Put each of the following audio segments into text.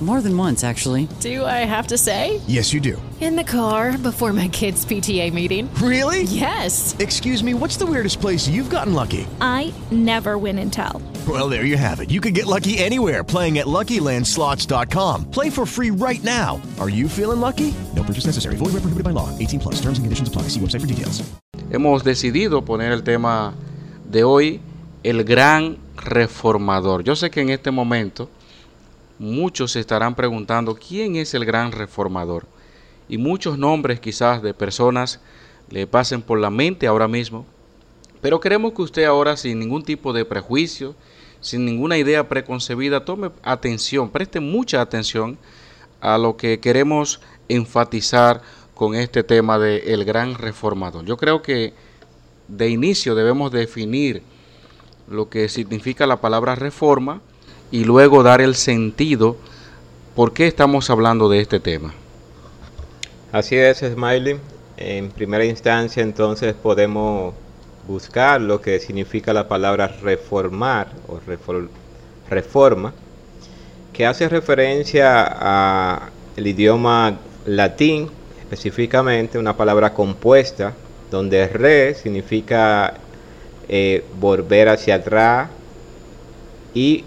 More than once, actually. Do I have to say? Yes, you do. In the car before my kids' PTA meeting. Really? Yes. Excuse me, what's the weirdest place you've gotten lucky? I never win and tell. Well, there you have it. You can get lucky anywhere playing at LuckyLandSlots.com. Play for free right now. Are you feeling lucky? No purchase necessary. Void where prohibited by law. 18 plus. Terms and conditions apply. See website for details. Hemos decidido poner el tema de hoy, el gran reformador. Yo sé que en este momento muchos se estarán preguntando quién es el gran reformador. Y muchos nombres quizás de personas le pasen por la mente ahora mismo. Pero queremos que usted ahora sin ningún tipo de prejuicio, sin ninguna idea preconcebida, tome atención, preste mucha atención a lo que queremos enfatizar con este tema de gran reformador. Yo creo que de inicio debemos definir lo que significa la palabra reforma y luego dar el sentido por qué estamos hablando de este tema. Así es, Smiley. En primera instancia, entonces podemos buscar lo que significa la palabra reformar o reforma, que hace referencia a el idioma latín, específicamente una palabra compuesta, donde re significa eh, volver hacia atrás y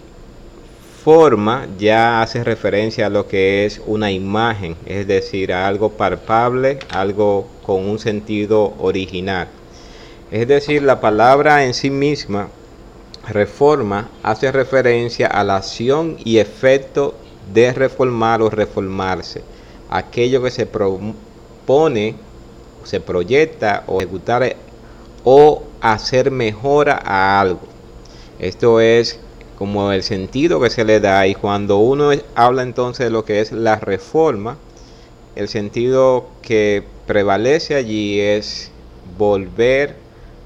forma ya hace referencia a lo que es una imagen, es decir, a algo palpable, algo con un sentido original. Es decir, la palabra en sí misma, reforma, hace referencia a la acción y efecto de reformar o reformarse. Aquello que se propone, se proyecta o ejecutar o hacer mejora a algo. Esto es como el sentido que se le da y cuando uno habla entonces de lo que es la reforma, el sentido que prevalece allí es volver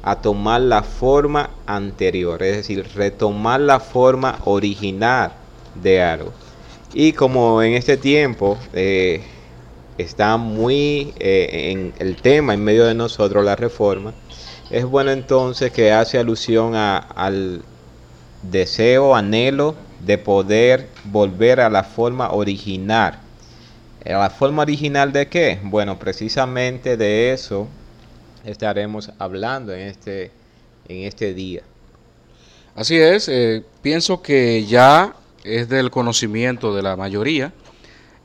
a tomar la forma anterior, es decir, retomar la forma original de algo. Y como en este tiempo eh, está muy eh, en el tema en medio de nosotros la reforma, es bueno entonces que hace alusión a, al deseo, anhelo de poder volver a la forma original. ¿A la forma original de qué? Bueno, precisamente de eso estaremos hablando en este, en este día. Así es, eh, pienso que ya es del conocimiento de la mayoría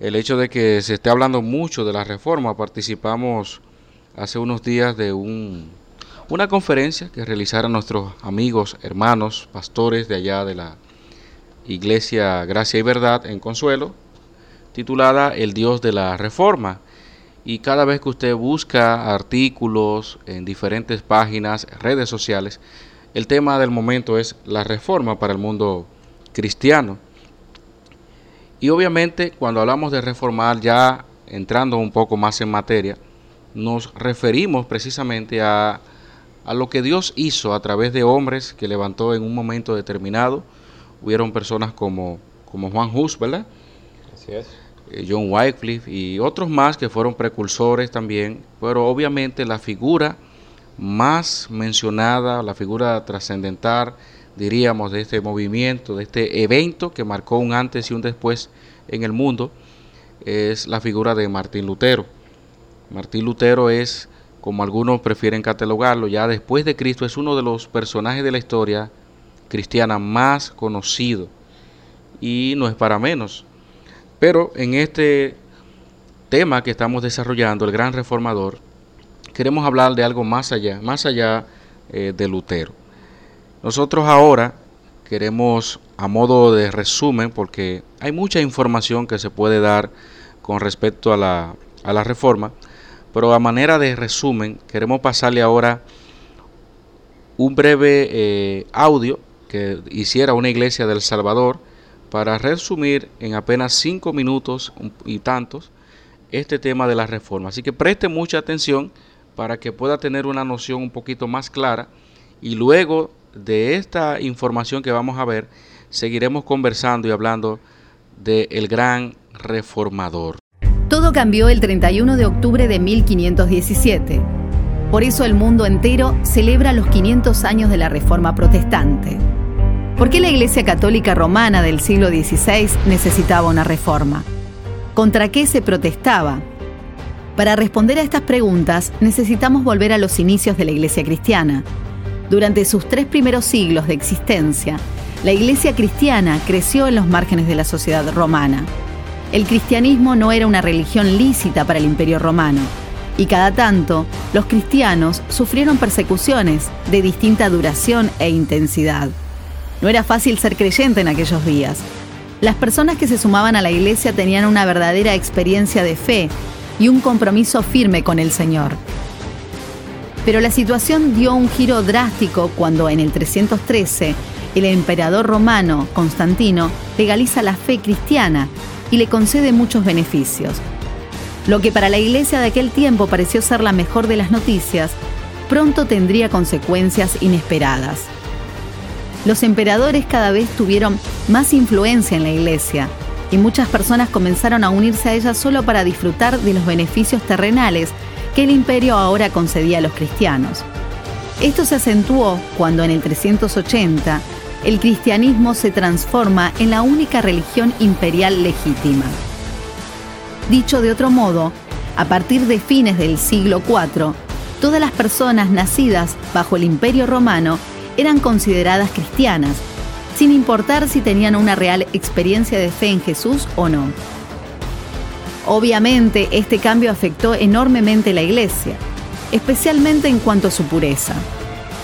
el hecho de que se esté hablando mucho de la reforma. Participamos hace unos días de un una conferencia que realizaron nuestros amigos, hermanos, pastores de allá de la Iglesia Gracia y Verdad en Consuelo, titulada El Dios de la Reforma. Y cada vez que usted busca artículos en diferentes páginas, redes sociales, el tema del momento es la reforma para el mundo cristiano. Y obviamente cuando hablamos de reformar, ya entrando un poco más en materia, nos referimos precisamente a a lo que Dios hizo a través de hombres que levantó en un momento determinado. Hubieron personas como, como Juan Hus, ¿verdad? Así es. Eh, John Wycliffe y otros más que fueron precursores también, pero obviamente la figura más mencionada, la figura trascendental, diríamos, de este movimiento, de este evento que marcó un antes y un después en el mundo, es la figura de Martín Lutero. Martín Lutero es como algunos prefieren catalogarlo, ya después de Cristo es uno de los personajes de la historia cristiana más conocido y no es para menos. Pero en este tema que estamos desarrollando, el gran reformador, queremos hablar de algo más allá, más allá eh, de Lutero. Nosotros ahora queremos, a modo de resumen, porque hay mucha información que se puede dar con respecto a la, a la reforma, pero a manera de resumen, queremos pasarle ahora un breve eh, audio que hiciera una iglesia del Salvador para resumir en apenas cinco minutos y tantos este tema de la reforma. Así que preste mucha atención para que pueda tener una noción un poquito más clara y luego de esta información que vamos a ver, seguiremos conversando y hablando del el gran reformador. Todo cambió el 31 de octubre de 1517. Por eso el mundo entero celebra los 500 años de la Reforma Protestante. ¿Por qué la Iglesia Católica Romana del siglo XVI necesitaba una reforma? ¿Contra qué se protestaba? Para responder a estas preguntas necesitamos volver a los inicios de la Iglesia cristiana. Durante sus tres primeros siglos de existencia, la Iglesia cristiana creció en los márgenes de la sociedad romana. El cristianismo no era una religión lícita para el imperio romano, y cada tanto los cristianos sufrieron persecuciones de distinta duración e intensidad. No era fácil ser creyente en aquellos días. Las personas que se sumaban a la iglesia tenían una verdadera experiencia de fe y un compromiso firme con el Señor. Pero la situación dio un giro drástico cuando en el 313 el emperador romano Constantino legaliza la fe cristiana y le concede muchos beneficios. Lo que para la iglesia de aquel tiempo pareció ser la mejor de las noticias, pronto tendría consecuencias inesperadas. Los emperadores cada vez tuvieron más influencia en la iglesia y muchas personas comenzaron a unirse a ella solo para disfrutar de los beneficios terrenales que el imperio ahora concedía a los cristianos. Esto se acentuó cuando en el 380 el cristianismo se transforma en la única religión imperial legítima. Dicho de otro modo, a partir de fines del siglo IV, todas las personas nacidas bajo el imperio romano eran consideradas cristianas sin importar si tenían una real experiencia de fe en Jesús o no. Obviamente, este cambio afectó enormemente la iglesia, especialmente en cuanto a su pureza.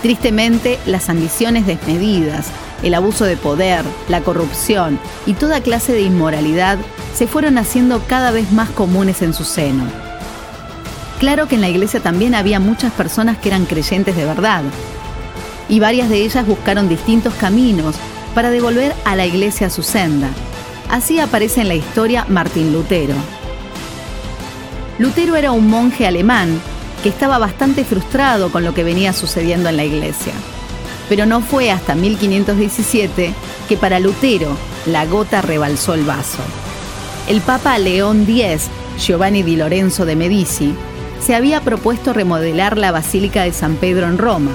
Tristemente, las ambiciones desmedidas, el abuso de poder, la corrupción y toda clase de inmoralidad se fueron haciendo cada vez más comunes en su seno. Claro que en la iglesia también había muchas personas que eran creyentes de verdad, y varias de ellas buscaron distintos caminos para devolver a la iglesia su senda. Así aparece en la historia Martín Lutero. Lutero era un monje alemán que estaba bastante frustrado con lo que venía sucediendo en la iglesia. Pero no fue hasta 1517 que para Lutero la gota rebalsó el vaso. El Papa León X, Giovanni di Lorenzo de Medici, se había propuesto remodelar la Basílica de San Pedro en Roma,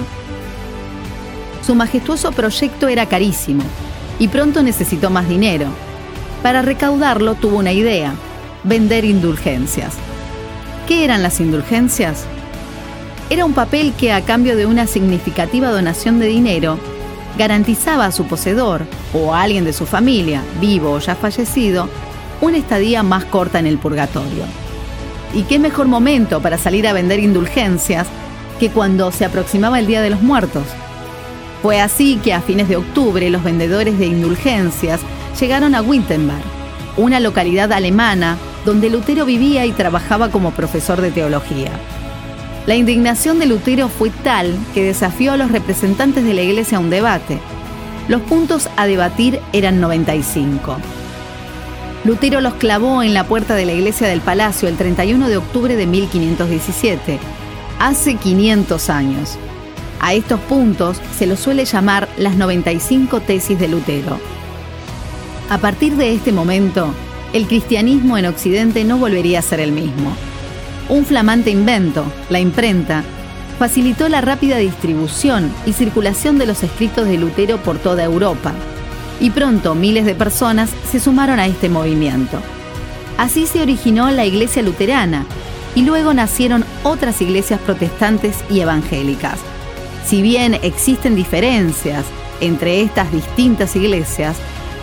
su majestuoso proyecto era carísimo y pronto necesitó más dinero. Para recaudarlo tuvo una idea, vender indulgencias. ¿Qué eran las indulgencias? Era un papel que a cambio de una significativa donación de dinero, garantizaba a su poseedor o a alguien de su familia, vivo o ya fallecido, una estadía más corta en el purgatorio. ¿Y qué mejor momento para salir a vender indulgencias que cuando se aproximaba el Día de los Muertos? Fue así que a fines de octubre los vendedores de indulgencias llegaron a Wittenberg, una localidad alemana donde Lutero vivía y trabajaba como profesor de teología. La indignación de Lutero fue tal que desafió a los representantes de la iglesia a un debate. Los puntos a debatir eran 95. Lutero los clavó en la puerta de la iglesia del palacio el 31 de octubre de 1517, hace 500 años. A estos puntos se los suele llamar las 95 tesis de Lutero. A partir de este momento, el cristianismo en Occidente no volvería a ser el mismo. Un flamante invento, la imprenta, facilitó la rápida distribución y circulación de los escritos de Lutero por toda Europa, y pronto miles de personas se sumaron a este movimiento. Así se originó la Iglesia Luterana, y luego nacieron otras iglesias protestantes y evangélicas. Si bien existen diferencias entre estas distintas iglesias,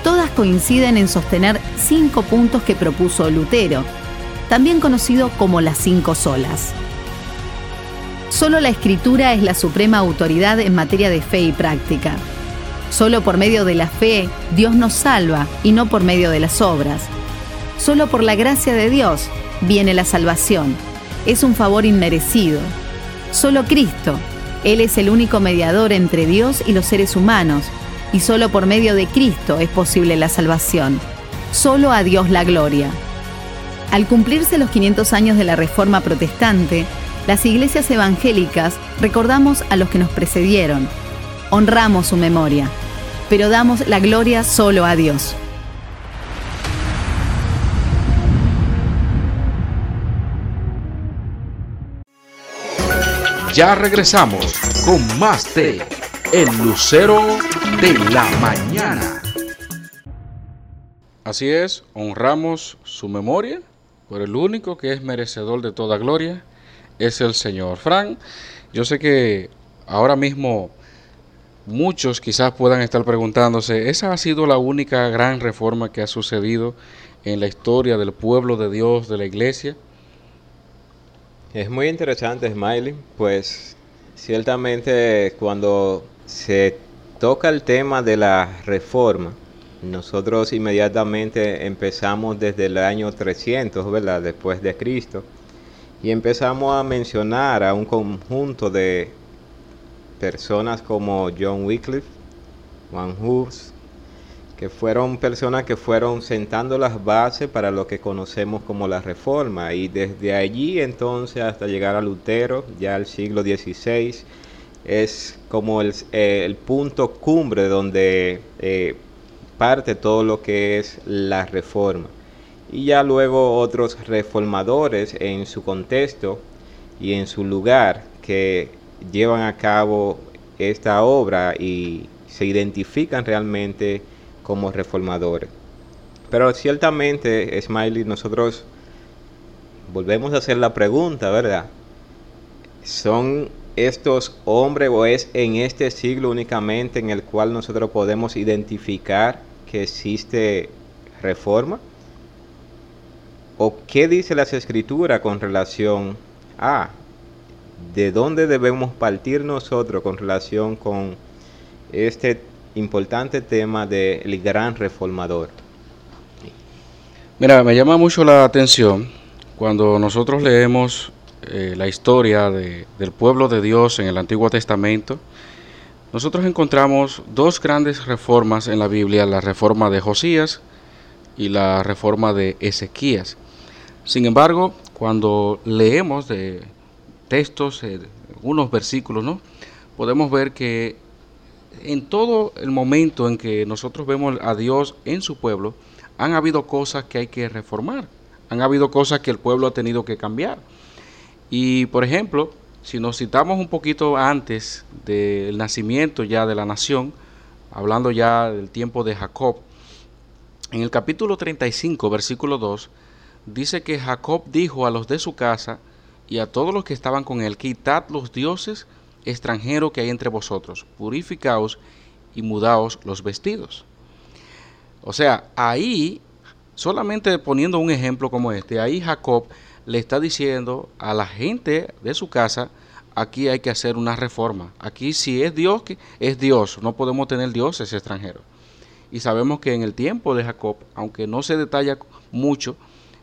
todas coinciden en sostener cinco puntos que propuso Lutero, también conocido como las cinco solas. Solo la escritura es la suprema autoridad en materia de fe y práctica. Solo por medio de la fe Dios nos salva y no por medio de las obras. Solo por la gracia de Dios viene la salvación es un favor inmerecido. Solo Cristo, Él es el único mediador entre Dios y los seres humanos, y solo por medio de Cristo es posible la salvación. Solo a Dios la gloria. Al cumplirse los 500 años de la Reforma Protestante, las iglesias evangélicas recordamos a los que nos precedieron, honramos su memoria, pero damos la gloria solo a Dios. Ya regresamos con más de El Lucero de la Mañana. Así es, honramos su memoria por el único que es merecedor de toda gloria, es el Señor. Fran, yo sé que ahora mismo muchos quizás puedan estar preguntándose, ¿esa ha sido la única gran reforma que ha sucedido en la historia del pueblo de Dios, de la iglesia? Es muy interesante, Smiley, pues ciertamente cuando se toca el tema de la reforma, nosotros inmediatamente empezamos desde el año 300, ¿verdad? Después de Cristo, y empezamos a mencionar a un conjunto de personas como John Wycliffe, Juan Hus, que fueron personas que fueron sentando las bases para lo que conocemos como la reforma y desde allí entonces hasta llegar a Lutero, ya al siglo XVI, es como el, eh, punto cumbre donde eh, parte todo lo que es la reforma. Y ya luego otros reformadores en su contexto y en su lugar que llevan a cabo esta obra y se identifican realmente como reformadores. Pero ciertamente, Smiley, nosotros volvemos a hacer la pregunta, ¿verdad? ¿Son estos hombres o es en este siglo únicamente en el cual nosotros podemos identificar que existe reforma? ¿O qué dice las escrituras con relación a de dónde debemos partir nosotros con relación con este importante tema del gran reformador. Mira, me llama mucho la atención cuando nosotros leemos eh, la historia del pueblo de Dios en el Antiguo Testamento. Nosotros encontramos dos grandes reformas en la Biblia, la reforma de Josías y la reforma de Ezequías. Sin embargo, cuando leemos de textos, eh, unos versículos, ¿no? podemos ver que en todo el momento en que nosotros vemos a Dios en su pueblo, han habido cosas que hay que reformar, han habido cosas que el pueblo ha tenido que cambiar. Y por ejemplo, si nos citamos un poquito antes del nacimiento ya de la nación, hablando ya del tiempo de Jacob, en el capítulo 35, versículo 2, dice que Jacob dijo a los de su casa y a todos los que estaban con él, quitad los dioses extranjero que hay entre vosotros, purificaos y mudaos los vestidos. O sea, ahí, solamente poniendo un ejemplo como este, ahí Jacob le está diciendo a la gente de su casa, aquí hay que hacer una reforma. Aquí si es Dios, es Dios, no podemos tener dioses extranjeros. Y sabemos que en el tiempo de Jacob, aunque no se detalla mucho,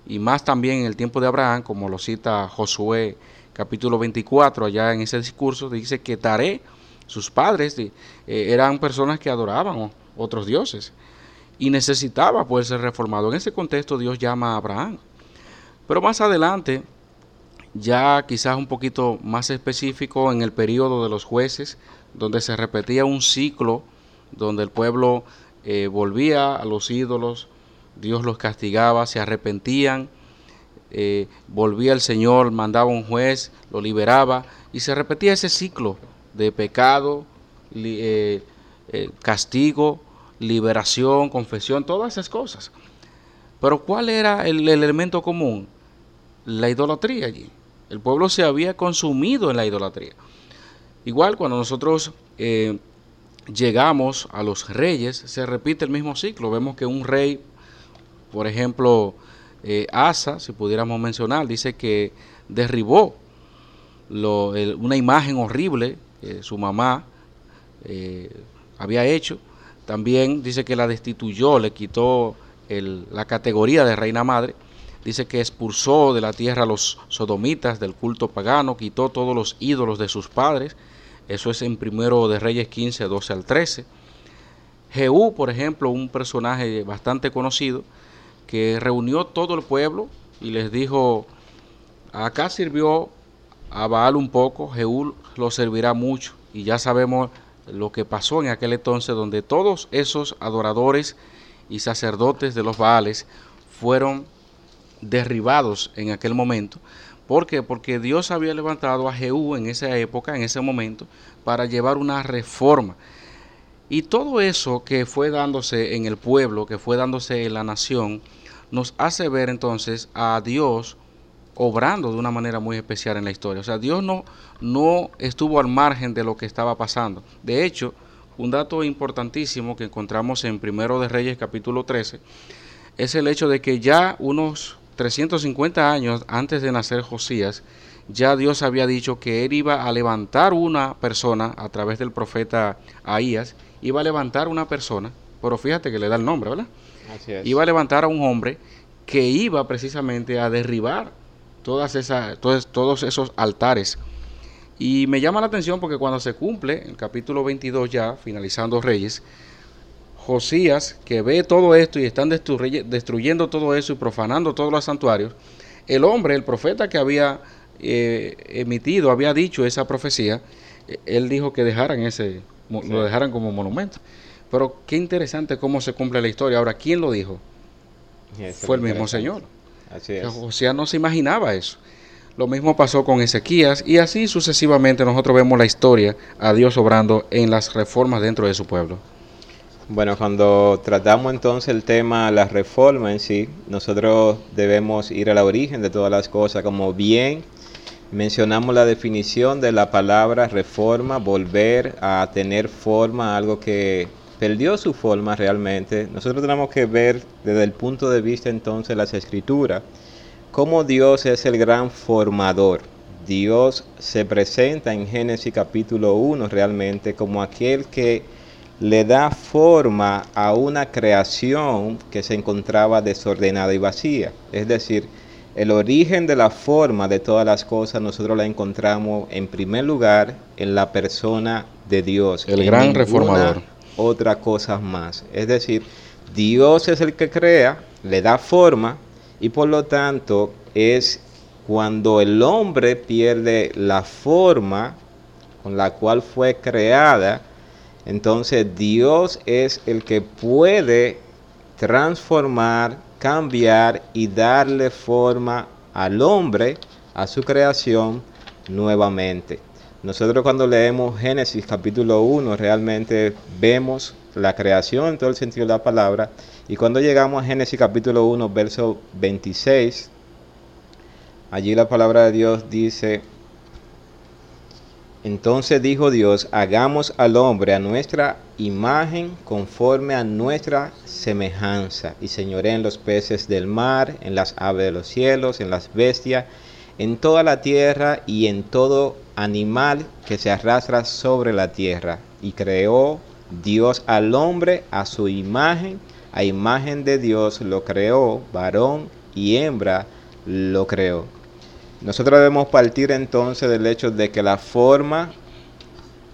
y más también en el tiempo de Abraham, como lo cita Josué capítulo 24, allá en ese discurso, dice que Taré, sus padres, eh, eran personas que adoraban otros dioses y necesitaba poder ser reformado. En ese contexto Dios llama a Abraham. Pero más adelante, ya quizás un poquito más específico en el periodo de los jueces, donde se repetía un ciclo, donde el pueblo eh, volvía a los ídolos, Dios los castigaba, se arrepentían eh, volvía el Señor, mandaba un juez, lo liberaba y se repetía ese ciclo de pecado, eh, castigo, liberación, confesión, todas esas cosas. Pero ¿cuál era el, elemento común? La idolatría allí. El pueblo se había consumido en la idolatría. Igual cuando nosotros llegamos a los reyes, se repite el mismo ciclo. Vemos que un rey, por ejemplo, eh, Asa, si pudiéramos mencionar, dice que derribó una imagen horrible que su mamá eh, había hecho. También dice que la destituyó, le quitó la categoría de reina madre. Dice que expulsó de la tierra a los sodomitas del culto pagano, quitó todos los ídolos de sus padres. Eso es en primero de Reyes 15, 12 al 13. Jehú, por ejemplo, un personaje bastante conocido, que reunió todo el pueblo y les dijo, acá sirvió a Baal un poco, Jehú lo servirá mucho. Y ya sabemos lo que pasó en aquel entonces, donde todos esos adoradores y sacerdotes de los Baales fueron derribados en aquel momento. ¿Por qué? Porque Dios había levantado a Jehú en esa época, en ese momento, para llevar una reforma. Y todo eso que fue dándose en el pueblo, que fue dándose en la nación, nos hace ver entonces a Dios obrando de una manera muy especial en la historia. O sea, Dios no, no estuvo al margen de lo que estaba pasando. De hecho, un dato importantísimo que encontramos en Primero de Reyes capítulo 13 es el hecho de que ya unos 350 años antes de nacer Josías, ya Dios había dicho que él iba a levantar una persona a través del profeta Ahías, iba a levantar una persona, pero fíjate que le da el nombre, ¿verdad? Iba a levantar a un hombre que iba precisamente a derribar todas esas, todos, todos esos altares. Y me llama la atención porque cuando se cumple, el capítulo 22 ya, finalizando Reyes, Josías, que ve todo esto y están destruyendo todo eso y profanando todos los santuarios, el hombre, el profeta que había eh, emitido, había dicho esa profecía, eh, él dijo que dejaran ese, lo dejaran como monumento. Pero qué interesante cómo se cumple la historia. Ahora, ¿quién lo dijo? Fue el mismo Señor. Así es. José no se imaginaba eso. Lo mismo pasó con Ezequías y así sucesivamente nosotros vemos la historia a Dios obrando en las reformas dentro de su pueblo. Bueno, cuando tratamos entonces el tema la reforma en sí, nosotros debemos ir al origen de todas las cosas, como bien mencionamos la definición de la palabra reforma, volver a tener forma, algo que perdió su forma realmente, nosotros tenemos que ver desde el punto de vista entonces de las escrituras, cómo Dios es el gran formador. Dios se presenta en Génesis capítulo 1 realmente como aquel que le da forma a una creación que se encontraba desordenada y vacía. Es decir, el origen de la forma de todas las cosas nosotros la encontramos en primer lugar en la persona de Dios. El gran reformador otra cosa más. Es decir, Dios es el que crea, le da forma y por lo tanto es cuando el hombre pierde la forma con la cual fue creada, entonces Dios es el que puede transformar, cambiar y darle forma al hombre, a su creación nuevamente. Nosotros cuando leemos Génesis capítulo 1 realmente vemos la creación en todo el sentido de la palabra. Y cuando llegamos a Génesis capítulo 1 verso 26, allí la palabra de Dios dice, entonces dijo Dios, hagamos al hombre a nuestra imagen conforme a nuestra semejanza y señoré en los peces del mar, en las aves de los cielos, en las bestias en toda la tierra y en todo animal que se arrastra sobre la tierra. Y creó Dios al hombre a su imagen, a imagen de Dios lo creó, varón y hembra lo creó. Nosotros debemos partir entonces del hecho de que la forma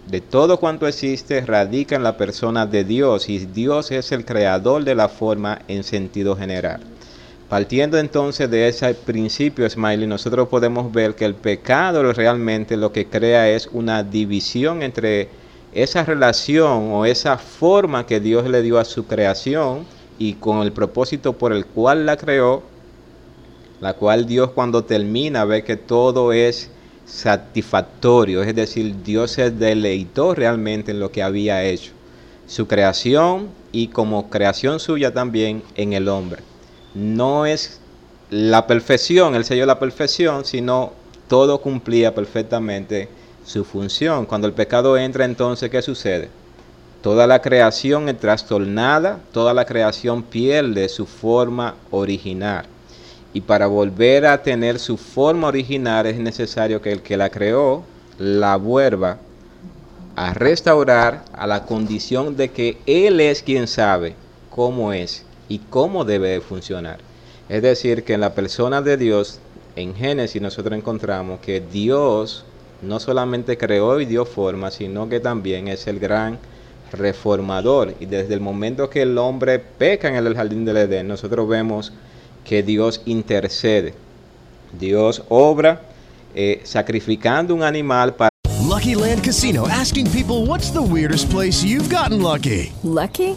de todo cuanto existe radica en la persona de Dios y Dios es el creador de la forma en sentido general. Partiendo entonces de ese principio, Smiley, nosotros podemos ver que el pecado realmente lo que crea es una división entre esa relación o esa forma que Dios le dio a su creación y con el propósito por el cual la creó, la cual Dios cuando termina ve que todo es satisfactorio, es decir, Dios se deleitó realmente en lo que había hecho, su creación y como creación suya también en el hombre no es la perfección, el sello de la perfección, sino todo cumplía perfectamente su función. Cuando el pecado entra, entonces, ¿qué sucede? Toda la creación es trastornada, toda la creación pierde su forma original. Y para volver a tener su forma original es necesario que el que la creó la vuelva a restaurar a la condición de que Él es quien sabe cómo es y cómo debe funcionar. Es decir, que en la persona de Dios, en Génesis nosotros encontramos que Dios no solamente creó y dio forma, sino que también es el gran reformador. Y desde el momento que el hombre peca en el jardín del Edén, nosotros vemos que Dios intercede. Dios obra eh, sacrificando un animal para... Lucky Land Casino, asking people what's the weirdest place you've gotten lucky. Lucky?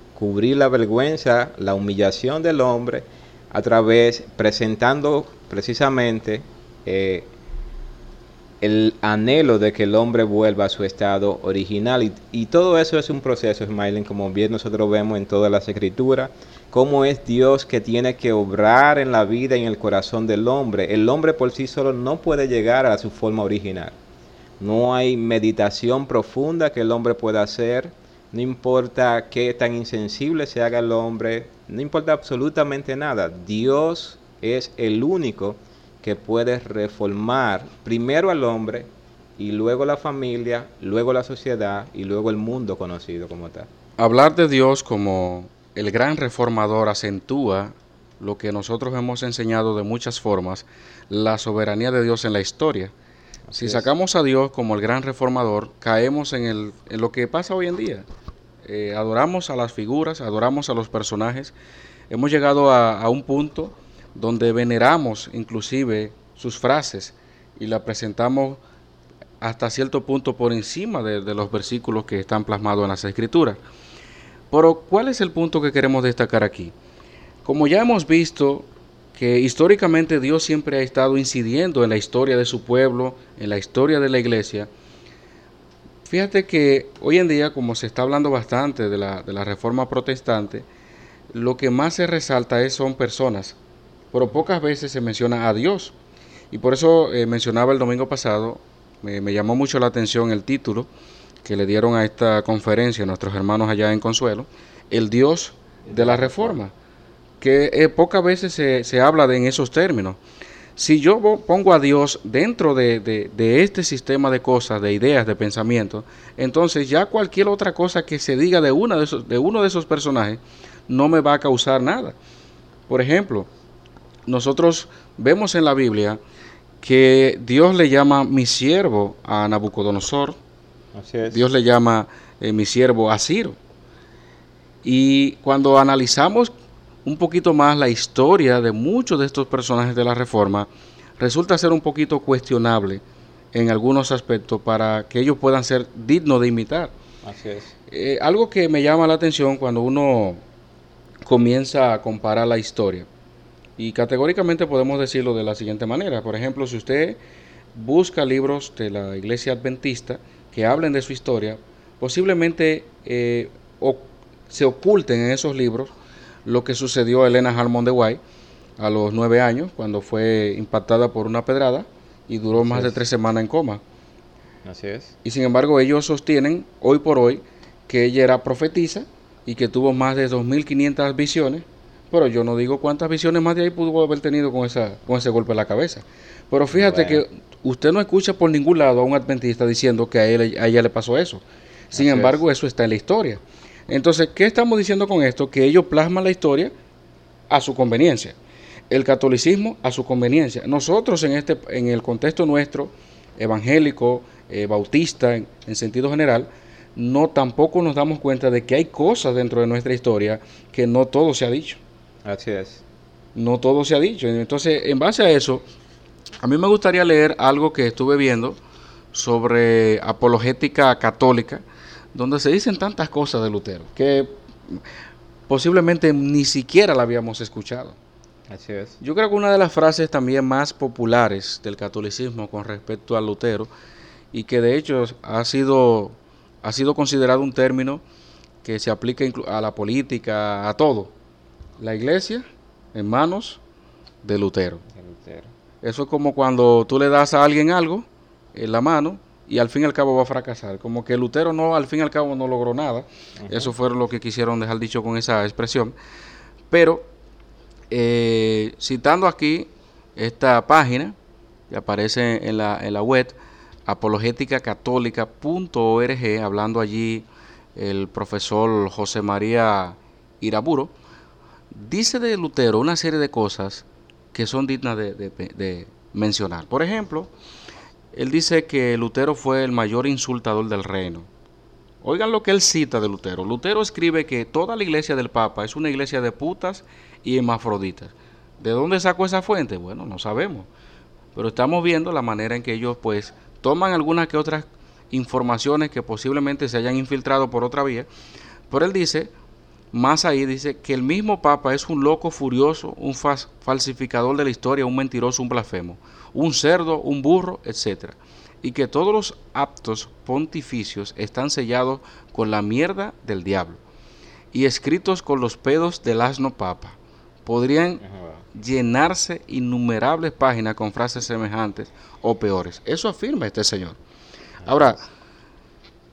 cubrir la vergüenza, la humillación del hombre, a través, presentando precisamente eh, el anhelo de que el hombre vuelva a su estado original. Y, todo eso es un proceso, Smiling, como bien nosotros vemos en todas las escrituras, cómo es Dios que tiene que obrar en la vida y en el corazón del hombre. El hombre por sí solo no puede llegar a su forma original. No hay meditación profunda que el hombre pueda hacer. No importa qué tan insensible se haga el hombre. No importa absolutamente nada. Dios es el único que puede reformar primero al hombre y luego la familia, luego la sociedad y luego el mundo conocido como tal. Hablar de Dios como el gran reformador acentúa lo que nosotros hemos enseñado de muchas formas, la soberanía de Dios en la historia. Si es. sacamos a Dios como el gran reformador, caemos en, el, en lo que pasa hoy en día. Eh, adoramos a las figuras, adoramos a los personajes. Hemos llegado a, a un punto donde veneramos inclusive sus frases y la presentamos hasta cierto punto por encima de, de los versículos que están plasmados en las escrituras. Pero ¿cuál es el punto que queremos destacar aquí? Como ya hemos visto que históricamente Dios siempre ha estado incidiendo en la historia de su pueblo, en la historia de la iglesia, fíjate que hoy en día, como se está hablando bastante de la, de la reforma protestante, lo que más se resalta es, son personas, pero pocas veces se menciona a Dios. Y por eso eh, mencionaba el domingo pasado, me, me llamó mucho la atención el título que le dieron a esta conferencia nuestros hermanos allá en Consuelo, el Dios de la Reforma, que eh, pocas veces se, se habla de en esos términos. Si yo pongo a Dios dentro de, de- de este sistema de cosas, de ideas, de pensamiento, entonces ya cualquier otra cosa que se diga de, una de, esos, de uno de esos personajes no me va a causar nada. Por ejemplo, nosotros vemos en la Biblia que Dios le llama mi siervo a Nabucodonosor, Así es. Dios le llama eh, mi siervo a Ciro. Y cuando analizamos un poquito más la historia de muchos de estos personajes de la Reforma, resulta ser un poquito cuestionable en algunos aspectos para que ellos puedan ser dignos de imitar. Así es. Eh, algo que me llama la atención cuando uno comienza a comparar la historia. Y categóricamente podemos decirlo de la siguiente manera. Por ejemplo, si usted busca libros de la iglesia adventista que hablen de su historia, posiblemente eh, o- se oculten en esos libros lo que sucedió a Elena Harmon de White a los nueve años, cuando fue impactada por una pedrada y duró Así más de es. tres semanas en coma. Así es. Y sin embargo ellos sostienen hoy por hoy que ella era profetisa y que tuvo más de 2.500 visiones, pero yo no digo cuántas visiones más de ahí pudo haber tenido con, esa, con ese golpe en la cabeza. Pero fíjate Bueno. que usted no escucha por ningún lado a un adventista diciendo que a, él, a ella le pasó eso. Sin Así embargo, eso está en la historia. Entonces, ¿qué estamos diciendo con esto? Que ellos plasman la historia a su conveniencia. El catolicismo a su conveniencia. Nosotros en, este, en el contexto nuestro, evangélico, eh, bautista, en, en sentido general, no tampoco nos damos cuenta de que hay cosas dentro de nuestra historia que no todo se ha dicho. Así es. No todo se ha dicho. Entonces, en base a eso, a mí me gustaría leer algo que estuve viendo sobre apologética católica, donde se dicen tantas cosas de Lutero, que posiblemente ni siquiera la habíamos escuchado. Así es. Yo creo que una de las frases también más populares del catolicismo con respecto a Lutero, y que de hecho ha sido, ha sido considerado un término que se aplica a la política, a todo. La iglesia en manos de Lutero. Eso es como cuando tú le das a alguien algo en la mano y al fin y al cabo va a fracasar. Como que Lutero no, al fin y al cabo no logró nada. Eso fue lo que quisieron dejar dicho con esa expresión. Pero, eh, citando aquí esta página que aparece en la, en la web, apologéticacatólica.org, hablando allí el profesor José María Iraburo, dice de Lutero una serie de cosas que son dignas de, mencionar. Por ejemplo, él dice que Lutero fue el mayor insultador del reino. Oigan lo que él cita de Lutero. Lutero escribe que toda la iglesia del Papa es una iglesia de putas y hermafroditas. ¿De dónde sacó esa fuente? Bueno, no sabemos. Pero estamos viendo la manera en que ellos pues toman algunas que otras informaciones que posiblemente se hayan infiltrado por otra vía. Pero él dice más ahí dice que el mismo Papa es un loco furioso, un falsificador de la historia, un mentiroso, un blasfemo, un cerdo, un burro, etc. Y que todos los actos pontificios están sellados con la mierda del diablo y escritos con los pedos del asno Papa. Podrían llenarse innumerables páginas con frases semejantes o peores. Eso afirma este señor. Ahora,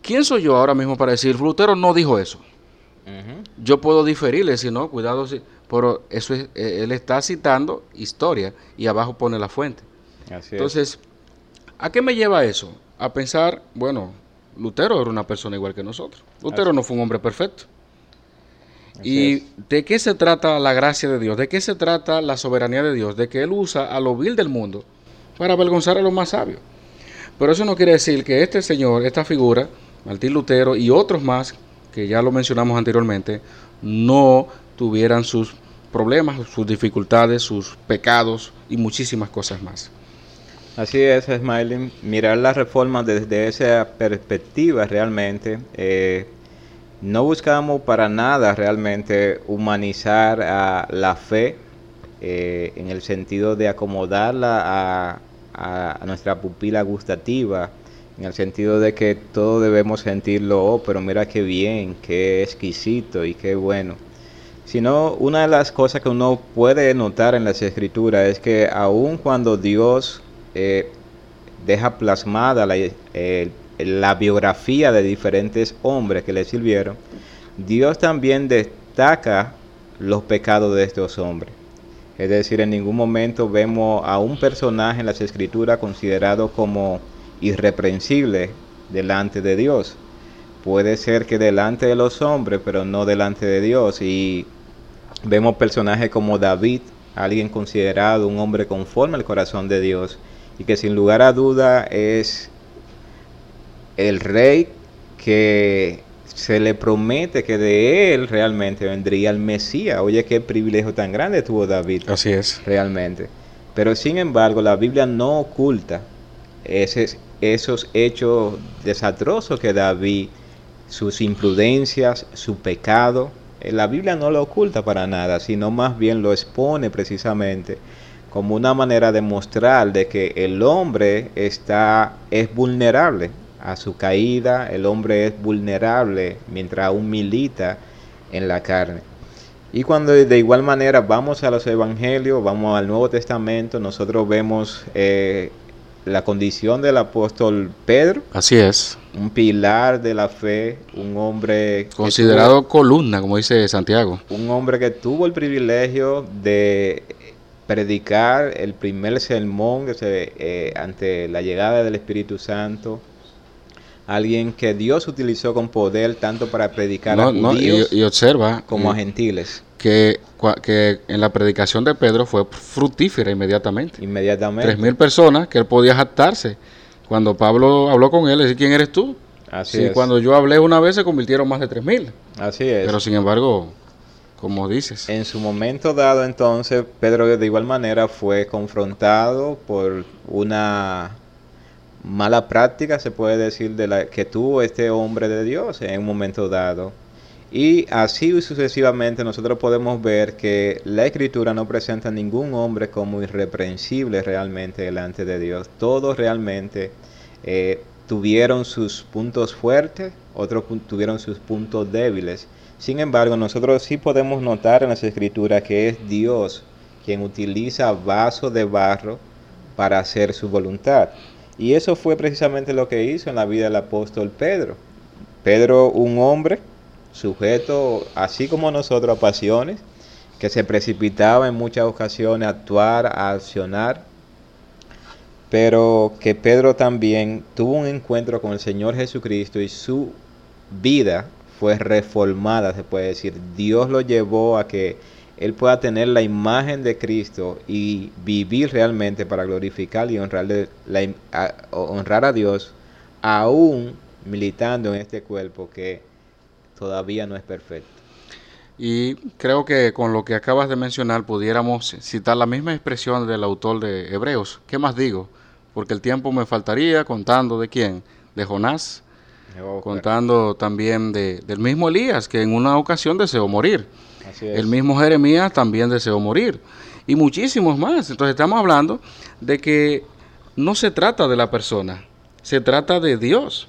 ¿quién soy yo ahora mismo para decir, Lutero no dijo eso? Yo puedo diferirle, si no, cuidado, si, pero eso es, eh, él está citando historia y abajo pone la fuente. Entonces, ¿a qué me lleva eso? A pensar, bueno, Lutero era una persona igual que nosotros. Lutero no fue un hombre perfecto. ¿Y de qué se trata la gracia de Dios? ¿De qué se trata la soberanía de Dios? De que Él usa a lo vil del mundo para avergonzar a los más sabios. Pero eso no quiere decir que este señor, esta figura, Martín Lutero y otros más que ya lo mencionamos anteriormente, no tuvieran sus problemas, sus dificultades, sus pecados y muchísimas cosas más. Así es, Smiling. Mirar la reforma desde esa perspectiva realmente. Eh, no buscamos para nada realmente humanizar a la fe eh, en el sentido de acomodarla a nuestra pupila gustativa en el sentido de que todos debemos sentirlo, oh, pero mira qué bien, qué exquisito y qué bueno. Sino una de las cosas que uno puede notar en las escrituras es que aun cuando Dios eh, deja plasmada la, eh, la biografía de diferentes hombres que le sirvieron, Dios también destaca los pecados de estos hombres. Es decir, en ningún momento vemos a un personaje en las escrituras considerado como irreprensible delante de Dios. Puede ser que delante de los hombres, pero no delante de Dios. Y vemos personajes como David, alguien considerado un hombre conforme al corazón de Dios, y que sin lugar a duda es el rey que se le promete que de él realmente vendría el Mesías. Oye, qué privilegio tan grande tuvo David. Así es. Realmente. Pero sin embargo, la Biblia no oculta ese, esos hechos desastrosos que David, sus imprudencias, su pecado. Eh, la Biblia no lo oculta para nada, sino más bien lo expone precisamente como una manera de mostrar de que el hombre está es vulnerable a su caída, el hombre es vulnerable mientras aún milita en la carne. Y cuando de igual manera vamos a los evangelios, vamos al Nuevo Testamento, nosotros vemos eh, la condición del apóstol Pedro. Así es. Un pilar de la fe, un hombre... Considerado columna, como dice Santiago. Un hombre que tuvo el privilegio de predicar el primer sermón que se, eh, ante la llegada del Espíritu Santo. Alguien que Dios utilizó con poder tanto para predicar a judíos y, observa, como a gentiles que, que en la predicación de Pedro fue fructífera inmediatamente. Inmediatamente. Tres mil personas que él podía jactarse. Cuando Pablo habló con él, le ¿quién eres tú? Así es. Cuando yo hablé una vez se convirtieron más de tres mil. Así es. Pero sin embargo, como dices. En su momento dado entonces, Pedro de igual manera fue confrontado por una mala práctica, se puede decir, de la que tuvo este hombre de Dios en un momento dado y así sucesivamente nosotros podemos ver que la escritura no presenta ningún hombre como irreprensible realmente delante de Dios. Todos realmente eh, tuvieron sus puntos fuertes, otros tuvieron sus puntos débiles. Sin embargo, nosotros sí podemos notar en las escrituras que es Dios quien utiliza vasos de barro para hacer su voluntad. Y eso fue precisamente lo que hizo en la vida del apóstol Pedro. Pedro, un hombre sujeto, así como nosotros, a pasiones, que se precipitaba en muchas ocasiones a actuar, a accionar, pero que Pedro también tuvo un encuentro con el Señor Jesucristo y su vida fue reformada, se puede decir. Dios lo llevó a que él pueda tener la imagen de Cristo y vivir realmente para glorificar y honrarle, a, honrar a Dios, aún militando en este cuerpo que todavía no es perfecto. Y creo que con lo que acabas de mencionar pudiéramos citar la misma expresión del autor de Hebreos. ¿Qué más digo? Porque el tiempo me faltaría contando de quién, de Jonás, contando también de, del mismo Elías, que en una ocasión deseó morir. El mismo Jeremías también deseó morir. Y muchísimos más. Entonces estamos hablando de que no se trata de la persona, se trata de Dios.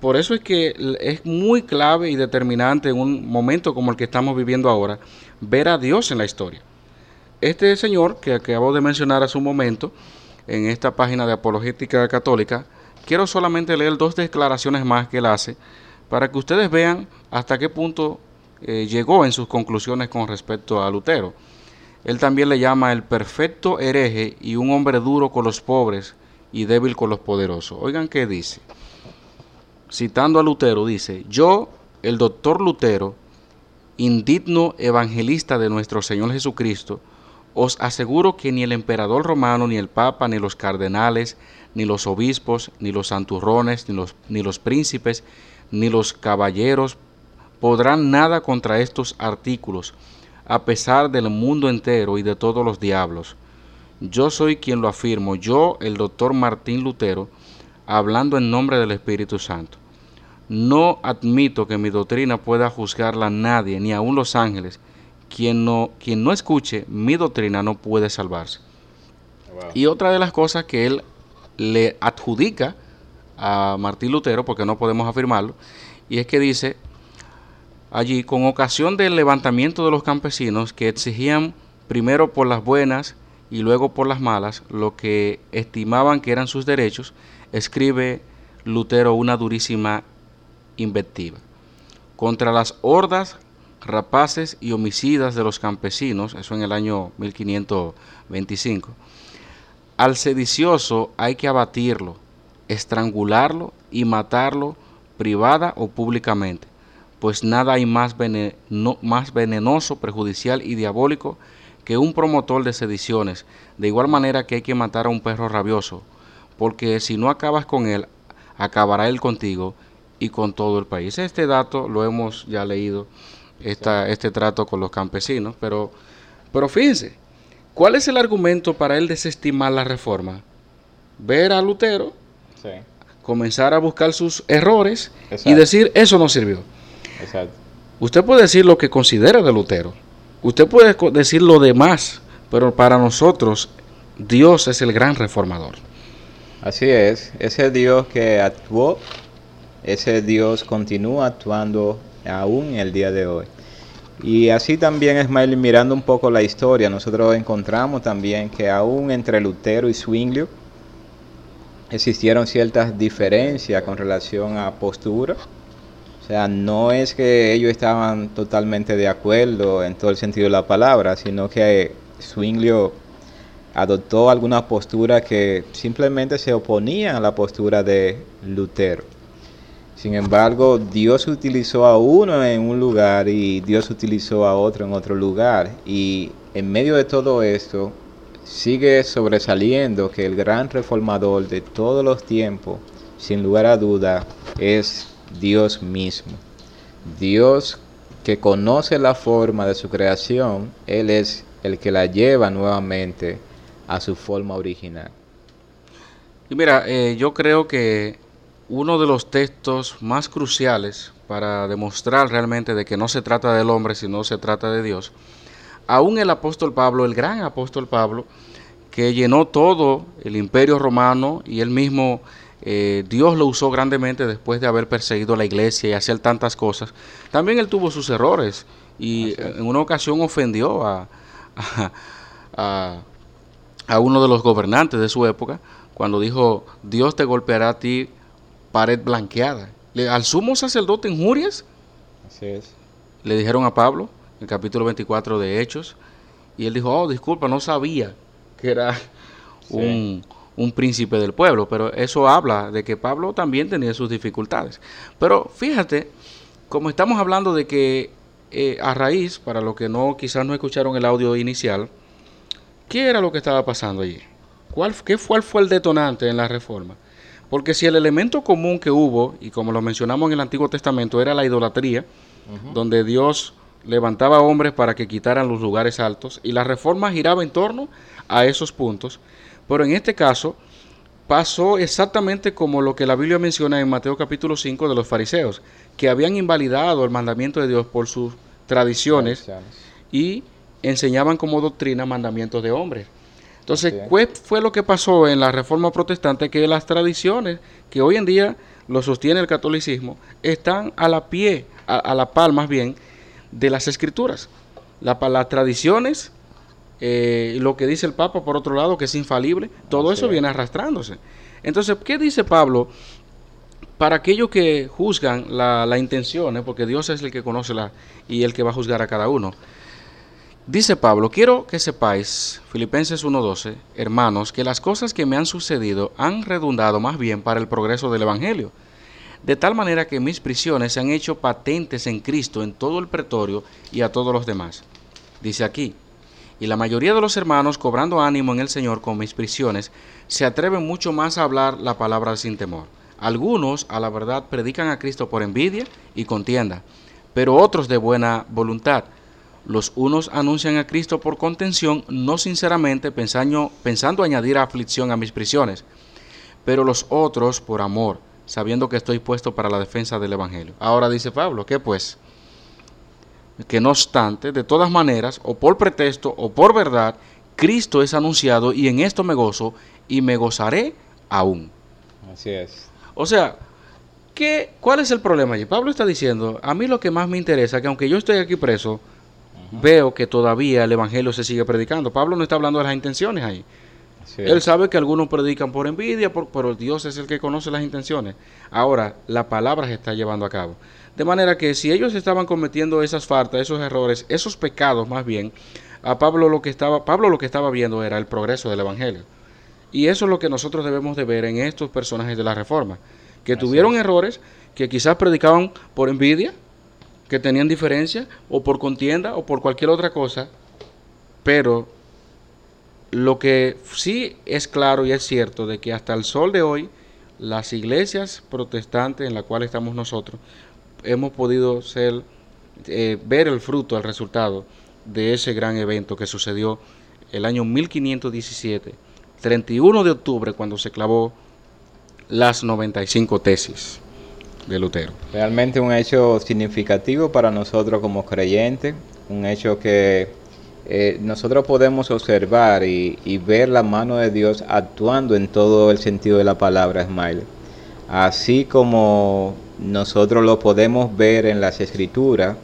Por eso es que es muy clave y determinante en un momento como el que estamos viviendo ahora, ver a Dios en la historia. Este señor que acabo de mencionar hace un momento, en esta página de Apologética Católica, quiero solamente leer dos declaraciones más que él hace para que ustedes vean hasta qué punto eh, llegó en sus conclusiones con respecto a Lutero. Él también le llama el perfecto hereje y un hombre duro con los pobres y débil con los poderosos. Oigan qué dice citando a Lutero, dice, yo, el doctor Lutero, indigno evangelista de nuestro Señor Jesucristo, os aseguro que ni el emperador romano, ni el papa, ni los cardenales, ni los obispos, ni los santurrones, ni los, ni los príncipes, ni los caballeros podrán nada contra estos artículos, a pesar del mundo entero y de todos los diablos. Yo soy quien lo afirmo, yo, el doctor Martín Lutero, hablando en nombre del Espíritu Santo. No admito que mi doctrina pueda juzgarla a nadie, ni aun los ángeles. Quien no, quien no escuche mi doctrina no puede salvarse. Y otra de las cosas que él le adjudica a Martín Lutero, porque no podemos afirmarlo, y es que dice allí, con ocasión del levantamiento de los campesinos que exigían primero por las buenas y luego por las malas lo que estimaban que eran sus derechos, escribe Lutero una durísima invectiva contra las hordas rapaces y homicidas de los campesinos, eso en el año 1525. Al sedicioso hay que abatirlo, estrangularlo y matarlo privada o públicamente, pues nada hay más, más venenoso, perjudicial y diabólico que un promotor de sediciones, de igual manera que hay que matar a un perro rabioso, porque si no acabas con él, acabará él contigo y con todo el país. Este dato lo hemos ya leído, esta, este trato con los campesinos, pero, pero fíjense, ¿cuál es el argumento para él desestimar la reforma? Ver a Lutero, comenzar a buscar sus errores y decir, eso no sirvió. Usted puede decir lo que considera de Lutero, usted puede decir lo demás, pero para nosotros Dios es el gran reformador. Así es, ese Dios que actuó ese Dios continúa actuando aún en el día de hoy. Y así también, Smiley, mirando un poco la historia, nosotros encontramos también que aún entre Lutero y Zwinglio existieron ciertas diferencias con relación a postura. O sea, no es que ellos estaban totalmente de acuerdo en todo el sentido de la palabra, sino que Zwinglio adoptó alguna postura que simplemente se oponía a la postura de Lutero. Sin embargo, Dios utilizó a uno en un lugar y Dios utilizó a otro en otro lugar. Y en medio de todo esto, sigue sobresaliendo que el gran reformador de todos los tiempos, sin lugar a duda, es Dios mismo. Dios que conoce la forma de su creación, Él es el que la lleva nuevamente a su forma original. Y mira, eh, yo creo que uno de los textos más cruciales para demostrar realmente de que no se trata del hombre, sino se trata de Dios. Aún el apóstol Pablo, el gran apóstol Pablo, que llenó todo el imperio romano y él mismo, eh, Dios lo usó grandemente después de haber perseguido la iglesia y hacer tantas cosas. También él tuvo sus errores y en una ocasión ofendió a, a, a uno de los gobernantes de su época cuando dijo, Dios te golpeará a ti pared blanqueada. Le- al sumo sacerdote injurias, Así es. le dijeron a Pablo, en el capítulo 24 de Hechos, y él dijo, oh, disculpa, no sabía que era un, un príncipe del pueblo, pero eso habla de que Pablo también tenía sus dificultades. Pero fíjate, como estamos hablando de que eh, a raíz, para los que no quizás no escucharon el audio inicial, ¿qué era lo que estaba pasando allí? ¿Cuál, ¿Qué fue, fue el detonante en la reforma? Porque si el elemento común que hubo, y como lo mencionamos en el Antiguo Testamento, era la idolatría, donde Dios levantaba hombres para que quitaran los lugares altos, y la reforma giraba en torno a esos puntos, pero en este caso pasó exactamente como lo que la Biblia menciona en Mateo capítulo 5 de los fariseos, que habían invalidado el mandamiento de Dios por sus tradiciones. y enseñaban como doctrina mandamientos de hombres. Entonces, ¿qué fue lo que pasó en la reforma protestante? Que las tradiciones que hoy en día lo sostiene el catolicismo están a la pie, a, a la par más bien, de las escrituras. La, las tradiciones, eh, lo que dice el Papa, por otro lado, que es infalible, todo eso viene arrastrándose. Entonces, ¿qué dice Pablo? Para aquellos que juzgan la, la intención, ¿eh? porque Dios es el que conoce la, y el que va a juzgar a cada uno. Dice Pablo, quiero que sepáis, Filipenses 1.12, hermanos, que las cosas que me han sucedido han redundado más bien para el progreso del Evangelio, de tal manera que mis prisiones se han hecho patentes en Cristo en todo el pretorio y a todos los demás. Dice aquí, y la mayoría de los hermanos, cobrando ánimo en el Señor con mis prisiones, se atreven mucho más a hablar la palabra sin temor. Algunos, a la verdad, predican a Cristo por envidia y contienda, pero otros de buena voluntad. Los unos anuncian a Cristo por contención, no sinceramente pensando, pensando añadir aflicción a mis prisiones, pero los otros por amor, sabiendo que estoy puesto para la defensa del Evangelio. Ahora dice Pablo, ¿qué pues? Que no obstante, de todas maneras, o por pretexto o por verdad, Cristo es anunciado y en esto me gozo y me gozaré aún. Así es. O sea, ¿qué, ¿cuál es el problema allí? Pablo está diciendo, a mí lo que más me interesa, que aunque yo estoy aquí preso, veo que todavía el Evangelio se sigue predicando. Pablo no está hablando de las intenciones ahí. Él sabe que algunos predican por envidia, por- pero Dios es el que conoce las intenciones. Ahora, la palabra se está llevando a cabo. De manera que si ellos estaban cometiendo esas faltas, esos errores, esos pecados más bien, a Pablo lo que estaba, Pablo lo que estaba viendo era el progreso del Evangelio. Y eso es lo que nosotros debemos de ver en estos personajes de la Reforma, que tuvieron errores, que quizás predicaban por envidia, que tenían diferencia, o por contienda, o por cualquier otra cosa, pero lo que sí es claro y es cierto de que hasta el sol de hoy, las iglesias protestantes en las cuales estamos nosotros, hemos podido ser, eh, ver el fruto, el resultado de ese gran evento que sucedió el año 1517, 31 de octubre, cuando se clavó las 95 tesis de Lutero. Realmente un hecho significativo para nosotros como creyentes, un hecho que eh, nosotros podemos observar y, y ver la mano de Dios actuando en todo el sentido de la palabra, Smile. Así como nosotros lo podemos ver en las escrituras,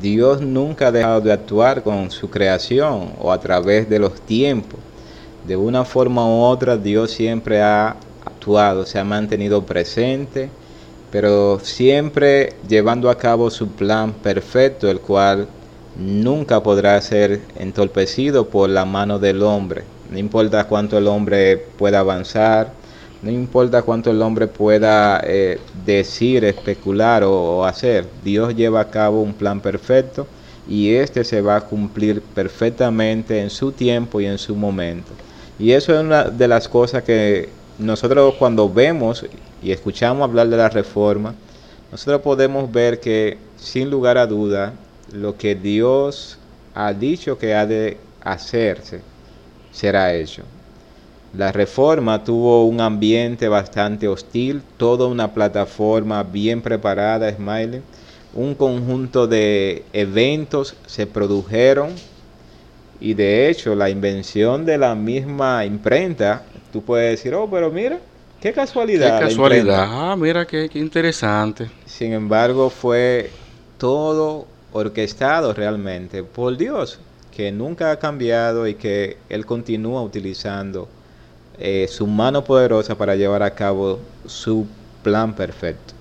Dios nunca ha dejado de actuar con su creación o a través de los tiempos. De una forma u otra, Dios siempre ha actuado, se ha mantenido presente, pero siempre llevando a cabo su plan perfecto, el cual nunca podrá ser entorpecido por la mano del hombre. No importa cuánto el hombre pueda avanzar, no importa cuánto el hombre pueda eh, decir, especular o, o hacer, Dios lleva a cabo un plan perfecto y este se va a cumplir perfectamente en su tiempo y en su momento. Y eso es una de las cosas que nosotros cuando vemos y escuchamos hablar de la reforma, nosotros podemos ver que sin lugar a duda lo que Dios ha dicho que ha de hacerse será hecho. La reforma tuvo un ambiente bastante hostil, toda una plataforma bien preparada, Smiley. Un conjunto de eventos se produjeron y de hecho la invención de la misma imprenta, tú puedes decir, oh, pero mira, qué casualidad. Qué casualidad. imprenta". Ah, mira qué, qué interesante. Sin embargo, fue todo orquestado realmente por Dios, que nunca ha cambiado y que Él continúa utilizando eh, su mano poderosa para llevar a cabo su plan perfecto.